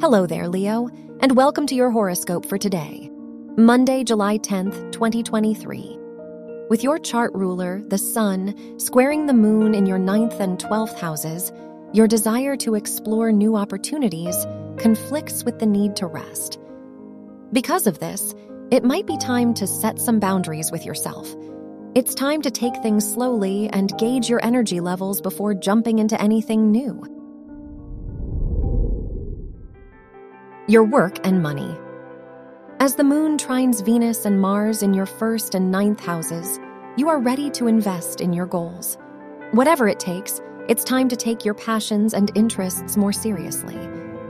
Hello there, Leo, and welcome to your horoscope for today, Monday, July 10th, 2023. With your chart ruler, the Sun, squaring the Moon in your ninth and 12th houses, your desire to explore new opportunities conflicts with the need to rest. Because of this, it might be time to set some boundaries with yourself. It's time to take things slowly and gauge your energy levels before jumping into anything new. Your work and money. As the moon trines Venus and Mars in your first and ninth houses, you are ready to invest in your goals. Whatever it takes, it's time to take your passions and interests more seriously.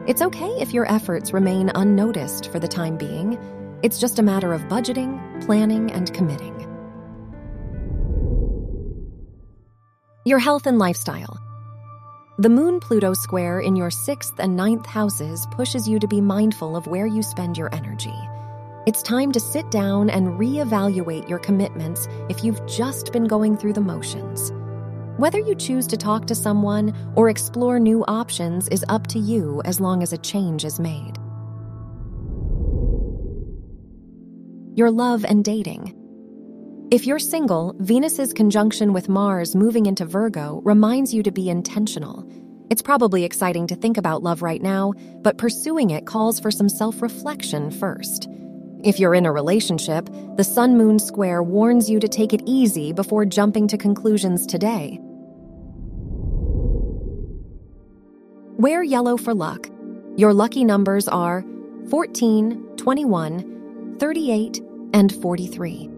It's okay if your efforts remain unnoticed for the time being. It's just a matter of budgeting, planning, and committing. Your health and lifestyle. The Moon Pluto square in your sixth and ninth houses pushes you to be mindful of where you spend your energy. It's time to sit down and reevaluate your commitments if you've just been going through the motions. Whether you choose to talk to someone or explore new options is up to you as long as a change is made. Your love and dating. If you're single, Venus's conjunction with Mars moving into Virgo reminds you to be intentional. It's probably exciting to think about love right now, but pursuing it calls for some self reflection first. If you're in a relationship, the Sun Moon square warns you to take it easy before jumping to conclusions today. Wear yellow for luck. Your lucky numbers are 14, 21, 38, and 43.